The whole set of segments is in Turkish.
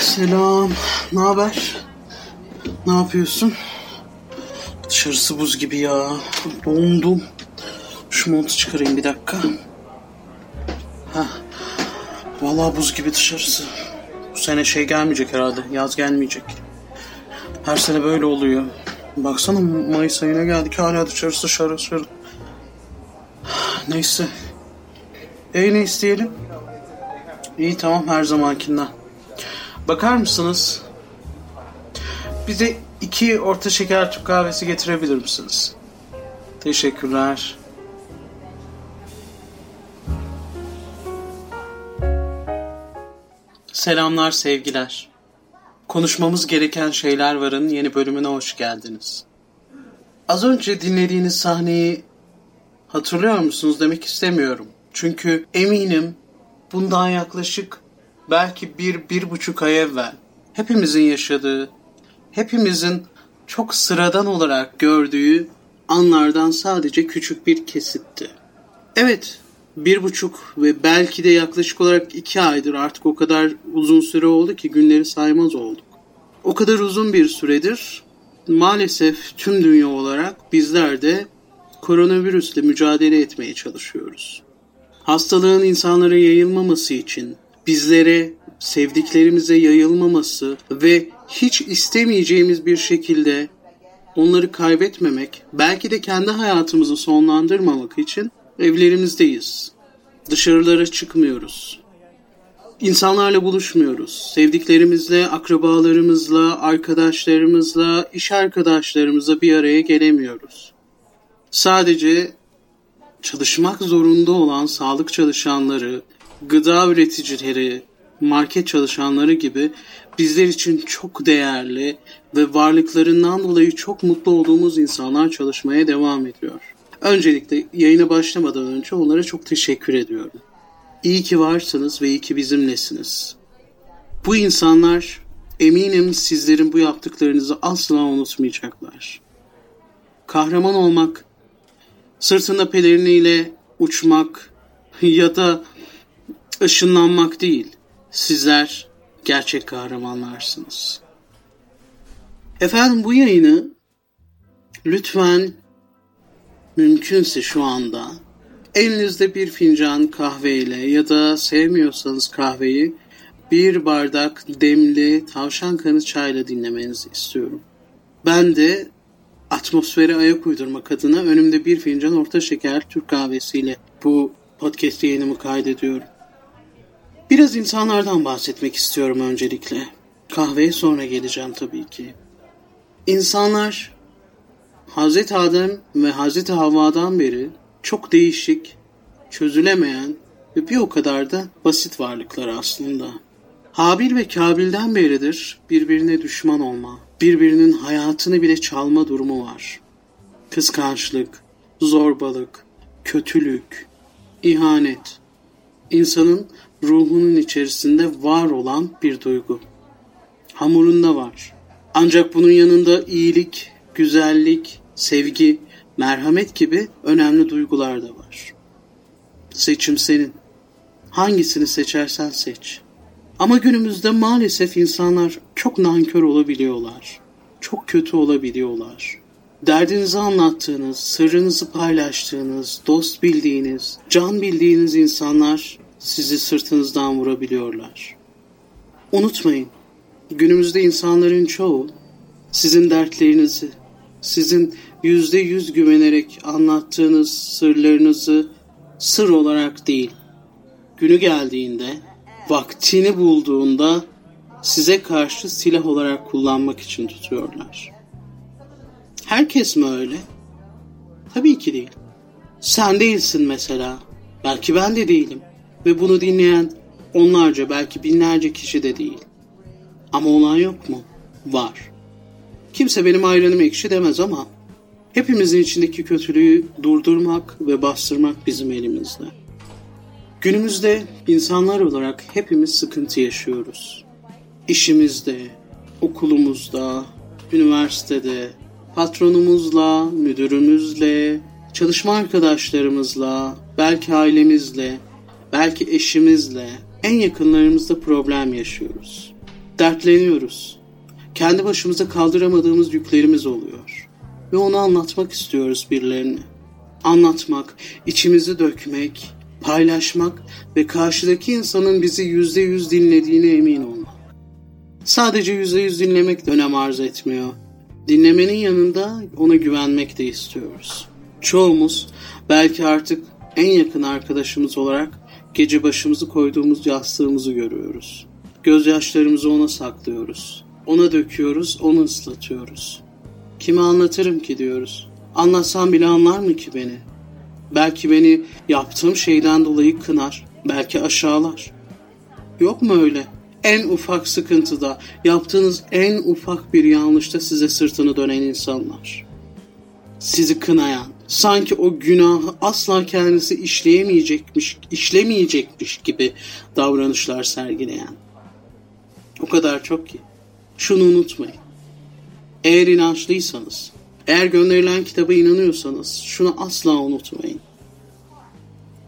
Selam. Ne haber? Ne yapıyorsun? Dışarısı buz gibi ya. Dondum. Şu montu çıkarayım bir dakika. Heh. Vallahi buz gibi dışarısı. Bu sene şey gelmeyecek herhalde. Yaz gelmeyecek. Her sene böyle oluyor. Baksana Mayıs ayına geldik hala dışarısı şarıl şarıl. Neyse. E isteyelim? İyi tamam her zamankinden. Bakar mısınız? Bize iki orta şeker Türk kahvesi getirebilir misiniz? Teşekkürler. Selamlar sevgiler. Konuşmamız gereken şeyler varın yeni bölümüne hoş geldiniz. Az önce dinlediğiniz sahneyi hatırlıyor musunuz demek istemiyorum. Çünkü eminim bundan yaklaşık belki bir, bir buçuk ay evvel hepimizin yaşadığı, hepimizin çok sıradan olarak gördüğü anlardan sadece küçük bir kesitti. Evet, bir buçuk ve belki de yaklaşık olarak iki aydır artık o kadar uzun süre oldu ki günleri saymaz olduk. O kadar uzun bir süredir maalesef tüm dünya olarak bizler de koronavirüsle mücadele etmeye çalışıyoruz. Hastalığın insanlara yayılmaması için bizlere, sevdiklerimize yayılmaması ve hiç istemeyeceğimiz bir şekilde onları kaybetmemek, belki de kendi hayatımızı sonlandırmamak için evlerimizdeyiz. Dışarılara çıkmıyoruz. İnsanlarla buluşmuyoruz. Sevdiklerimizle, akrabalarımızla, arkadaşlarımızla, iş arkadaşlarımızla bir araya gelemiyoruz. Sadece çalışmak zorunda olan sağlık çalışanları, gıda üreticileri, market çalışanları gibi bizler için çok değerli ve varlıklarından dolayı çok mutlu olduğumuz insanlar çalışmaya devam ediyor. Öncelikle yayına başlamadan önce onlara çok teşekkür ediyorum. İyi ki varsınız ve iyi ki bizimlesiniz. Bu insanlar eminim sizlerin bu yaptıklarınızı asla unutmayacaklar. Kahraman olmak, sırtında peleriniyle uçmak ya da ışınlanmak değil. Sizler gerçek kahramanlarsınız. Efendim bu yayını lütfen mümkünse şu anda elinizde bir fincan kahveyle ya da sevmiyorsanız kahveyi bir bardak demli tavşan kanı çayla dinlemenizi istiyorum. Ben de atmosfere ayak uydurmak adına önümde bir fincan orta şeker Türk kahvesiyle bu podcast yayınımı kaydediyorum. Biraz insanlardan bahsetmek istiyorum öncelikle. Kahveye sonra geleceğim tabii ki. İnsanlar Hazreti Adem ve Hazreti Havva'dan beri çok değişik, çözülemeyen ve bir o kadar da basit varlıklar aslında. Habil ve Kabil'den beridir birbirine düşman olma, birbirinin hayatını bile çalma durumu var. Kıskançlık, zorbalık, kötülük, ihanet. İnsanın ruhunun içerisinde var olan bir duygu. Hamurunda var. Ancak bunun yanında iyilik, güzellik, sevgi, merhamet gibi önemli duygular da var. Seçim senin. Hangisini seçersen seç. Ama günümüzde maalesef insanlar çok nankör olabiliyorlar. Çok kötü olabiliyorlar. Derdinizi anlattığınız, sırrınızı paylaştığınız, dost bildiğiniz, can bildiğiniz insanlar sizi sırtınızdan vurabiliyorlar. Unutmayın, günümüzde insanların çoğu sizin dertlerinizi, sizin yüzde yüz güvenerek anlattığınız sırlarınızı sır olarak değil, günü geldiğinde, vaktini bulduğunda size karşı silah olarak kullanmak için tutuyorlar. Herkes mi öyle? Tabii ki değil. Sen değilsin mesela. Belki ben de değilim. Ve bunu dinleyen onlarca belki binlerce kişi de değil. Ama olan yok mu? Var. Kimse benim ayranım ekşi demez ama hepimizin içindeki kötülüğü durdurmak ve bastırmak bizim elimizde. Günümüzde insanlar olarak hepimiz sıkıntı yaşıyoruz. İşimizde, okulumuzda, üniversitede, patronumuzla, müdürümüzle, çalışma arkadaşlarımızla, belki ailemizle, belki eşimizle, en yakınlarımızda problem yaşıyoruz. Dertleniyoruz. Kendi başımıza kaldıramadığımız yüklerimiz oluyor. Ve onu anlatmak istiyoruz birilerine. Anlatmak, içimizi dökmek, paylaşmak ve karşıdaki insanın bizi yüzde yüz dinlediğine emin olmak. Sadece yüzde yüz dinlemek de önem arz etmiyor. Dinlemenin yanında ona güvenmek de istiyoruz. Çoğumuz belki artık en yakın arkadaşımız olarak gece başımızı koyduğumuz yastığımızı görüyoruz. Gözyaşlarımızı ona saklıyoruz. Ona döküyoruz, onu ıslatıyoruz. Kime anlatırım ki diyoruz. Anlatsam bile anlar mı ki beni? Belki beni yaptığım şeyden dolayı kınar, belki aşağılar. Yok mu öyle? En ufak sıkıntıda, yaptığınız en ufak bir yanlışta size sırtını dönen insanlar. Sizi kınayan, sanki o günahı asla kendisi işleyemeyecekmiş, işlemeyecekmiş gibi davranışlar sergileyen. O kadar çok ki. Şunu unutmayın. Eğer inançlıysanız, eğer gönderilen kitaba inanıyorsanız şunu asla unutmayın.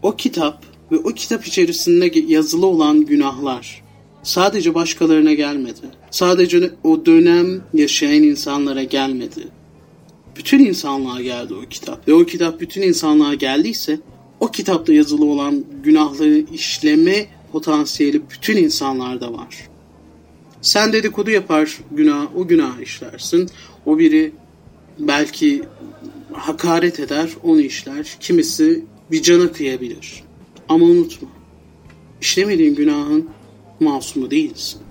O kitap ve o kitap içerisinde yazılı olan günahlar sadece başkalarına gelmedi. Sadece o dönem yaşayan insanlara gelmedi. Bütün insanlığa geldi o kitap. Ve o kitap bütün insanlığa geldiyse o kitapta yazılı olan günahları işleme potansiyeli bütün insanlarda var. Sen dedikodu yapar günah, o günah işlersin. O biri belki hakaret eder, onu işler. Kimisi bir cana kıyabilir. Ama unutma, işlemediğin günahın masumu değilsin.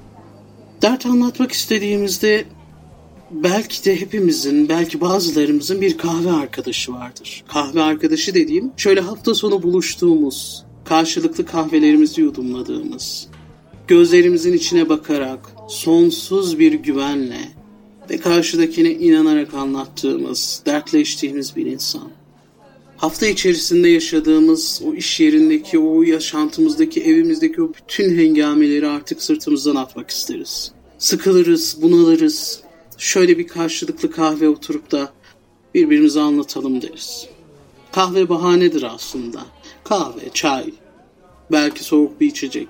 Dert anlatmak istediğimizde belki de hepimizin, belki bazılarımızın bir kahve arkadaşı vardır. Kahve arkadaşı dediğim şöyle hafta sonu buluştuğumuz, karşılıklı kahvelerimizi yudumladığımız, gözlerimizin içine bakarak sonsuz bir güvenle ve karşıdakine inanarak anlattığımız, dertleştiğimiz bir insan. Hafta içerisinde yaşadığımız o iş yerindeki, o yaşantımızdaki, evimizdeki o bütün hengameleri artık sırtımızdan atmak isteriz. Sıkılırız, bunalırız. Şöyle bir karşılıklı kahve oturup da birbirimize anlatalım deriz. Kahve bahanedir aslında. Kahve, çay, belki soğuk bir içecek.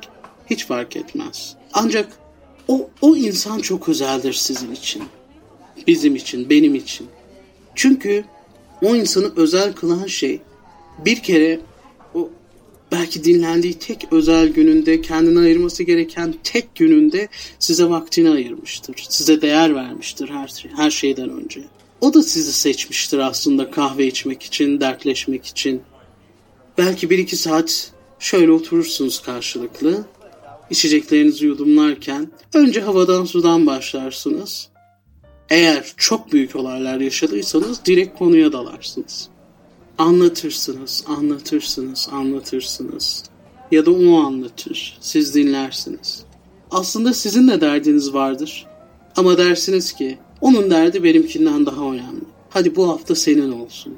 Hiç fark etmez. Ancak o, o insan çok özeldir sizin için. Bizim için, benim için. Çünkü o insanı özel kılan şey bir kere o belki dinlendiği tek özel gününde kendine ayırması gereken tek gününde size vaktini ayırmıştır. Size değer vermiştir her, her şeyden önce. O da sizi seçmiştir aslında kahve içmek için, dertleşmek için. Belki bir iki saat şöyle oturursunuz karşılıklı içeceklerinizi yudumlarken önce havadan sudan başlarsınız. Eğer çok büyük olaylar yaşadıysanız direkt konuya dalarsınız. Anlatırsınız, anlatırsınız, anlatırsınız. Ya da o anlatır, siz dinlersiniz. Aslında sizin de derdiniz vardır. Ama dersiniz ki onun derdi benimkinden daha önemli. Hadi bu hafta senin olsun.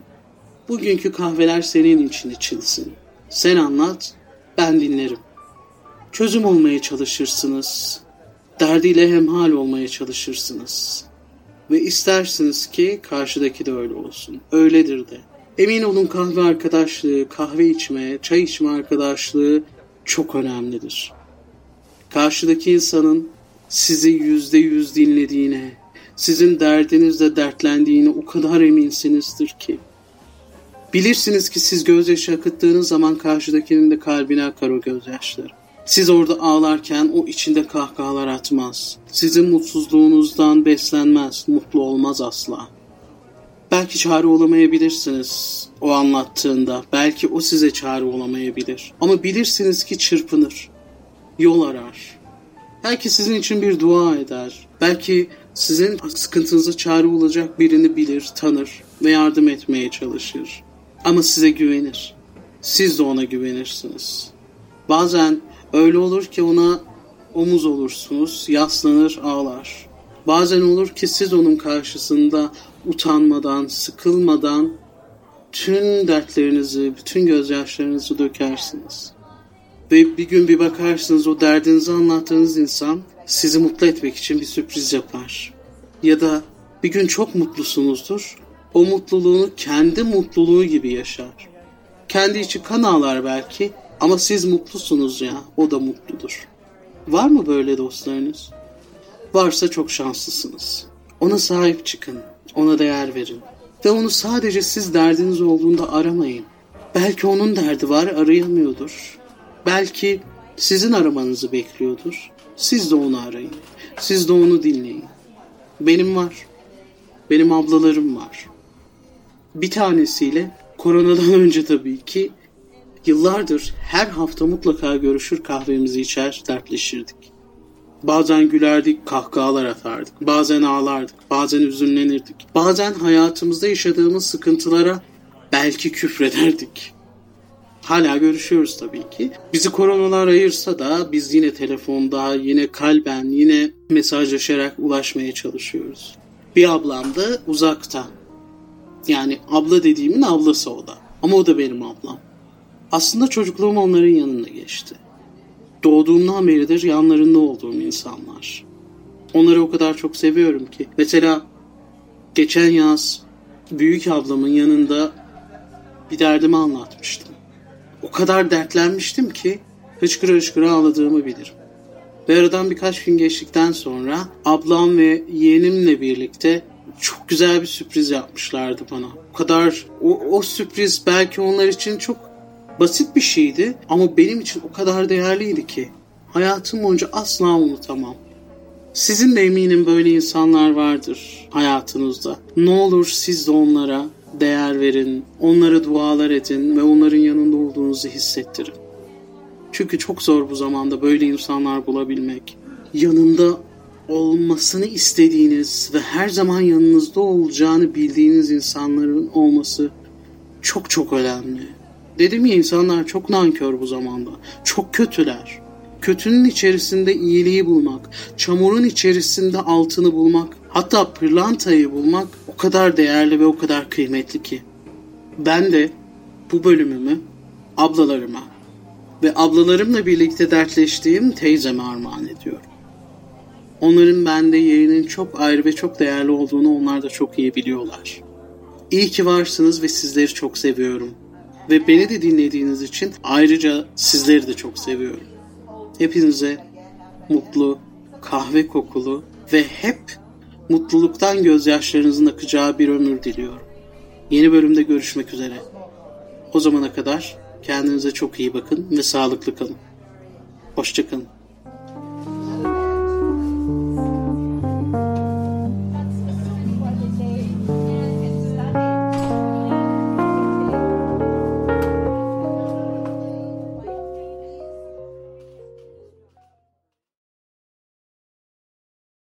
Bugünkü kahveler senin için içilsin. Sen anlat, ben dinlerim çözüm olmaya çalışırsınız. Derdiyle hemhal olmaya çalışırsınız. Ve istersiniz ki karşıdaki de öyle olsun. Öyledir de. Emin olun kahve arkadaşlığı, kahve içme, çay içme arkadaşlığı çok önemlidir. Karşıdaki insanın sizi yüzde yüz dinlediğine, sizin derdinizle dertlendiğine o kadar eminsinizdir ki. Bilirsiniz ki siz gözyaşı akıttığınız zaman karşıdakinin de kalbine akar o gözyaşları. Siz orada ağlarken o içinde kahkahalar atmaz. Sizin mutsuzluğunuzdan beslenmez, mutlu olmaz asla. Belki çare olamayabilirsiniz o anlattığında. Belki o size çare olamayabilir. Ama bilirsiniz ki çırpınır. Yol arar. Belki sizin için bir dua eder. Belki sizin sıkıntınıza çare olacak birini bilir, tanır ve yardım etmeye çalışır. Ama size güvenir. Siz de ona güvenirsiniz. Bazen Öyle olur ki ona omuz olursunuz, yaslanır ağlar. Bazen olur ki siz onun karşısında utanmadan, sıkılmadan tüm dertlerinizi, bütün gözyaşlarınızı dökersiniz. Ve bir gün bir bakarsınız o derdinizi anlattığınız insan sizi mutlu etmek için bir sürpriz yapar. Ya da bir gün çok mutlusunuzdur o mutluluğunu kendi mutluluğu gibi yaşar. Kendi içi kan ağlar belki ama siz mutlusunuz ya, o da mutludur. Var mı böyle dostlarınız? Varsa çok şanslısınız. Ona sahip çıkın, ona değer verin. Ve onu sadece siz derdiniz olduğunda aramayın. Belki onun derdi var, arayamıyordur. Belki sizin aramanızı bekliyordur. Siz de onu arayın. Siz de onu dinleyin. Benim var. Benim ablalarım var. Bir tanesiyle koronadan önce tabii ki yıllardır her hafta mutlaka görüşür kahvemizi içer dertleşirdik. Bazen gülerdik, kahkahalar atardık. Bazen ağlardık, bazen üzünlenirdik. Bazen hayatımızda yaşadığımız sıkıntılara belki küfrederdik. Hala görüşüyoruz tabii ki. Bizi koronalar ayırsa da biz yine telefonda, yine kalben, yine mesajlaşarak ulaşmaya çalışıyoruz. Bir ablam da uzakta. Yani abla dediğimin ablası o da. Ama o da benim ablam. Aslında çocukluğum onların yanında geçti. Doğduğumdan beridir yanlarında olduğum insanlar. Onları o kadar çok seviyorum ki. Mesela geçen yaz büyük ablamın yanında bir derdimi anlatmıştım. O kadar dertlenmiştim ki hıçkıra hıçkıra ağladığımı bilirim. Ve aradan birkaç gün geçtikten sonra ablam ve yeğenimle birlikte çok güzel bir sürpriz yapmışlardı bana. O kadar o, o sürpriz belki onlar için çok basit bir şeydi ama benim için o kadar değerliydi ki hayatım boyunca asla unutamam. Sizin de eminim böyle insanlar vardır hayatınızda. Ne olur siz de onlara değer verin, onlara dualar edin ve onların yanında olduğunuzu hissettirin. Çünkü çok zor bu zamanda böyle insanlar bulabilmek. Yanında olmasını istediğiniz ve her zaman yanınızda olacağını bildiğiniz insanların olması çok çok önemli. Dedim ya insanlar çok nankör bu zamanda. Çok kötüler. Kötünün içerisinde iyiliği bulmak, çamurun içerisinde altını bulmak, hatta pırlantayı bulmak o kadar değerli ve o kadar kıymetli ki. Ben de bu bölümümü ablalarıma ve ablalarımla birlikte dertleştiğim teyzeme armağan ediyorum. Onların bende yerinin çok ayrı ve çok değerli olduğunu onlar da çok iyi biliyorlar. İyi ki varsınız ve sizleri çok seviyorum. Ve beni de dinlediğiniz için ayrıca sizleri de çok seviyorum. Hepinize mutlu, kahve kokulu ve hep mutluluktan gözyaşlarınızın akacağı bir ömür diliyorum. Yeni bölümde görüşmek üzere. O zamana kadar kendinize çok iyi bakın ve sağlıklı kalın. Hoşçakalın.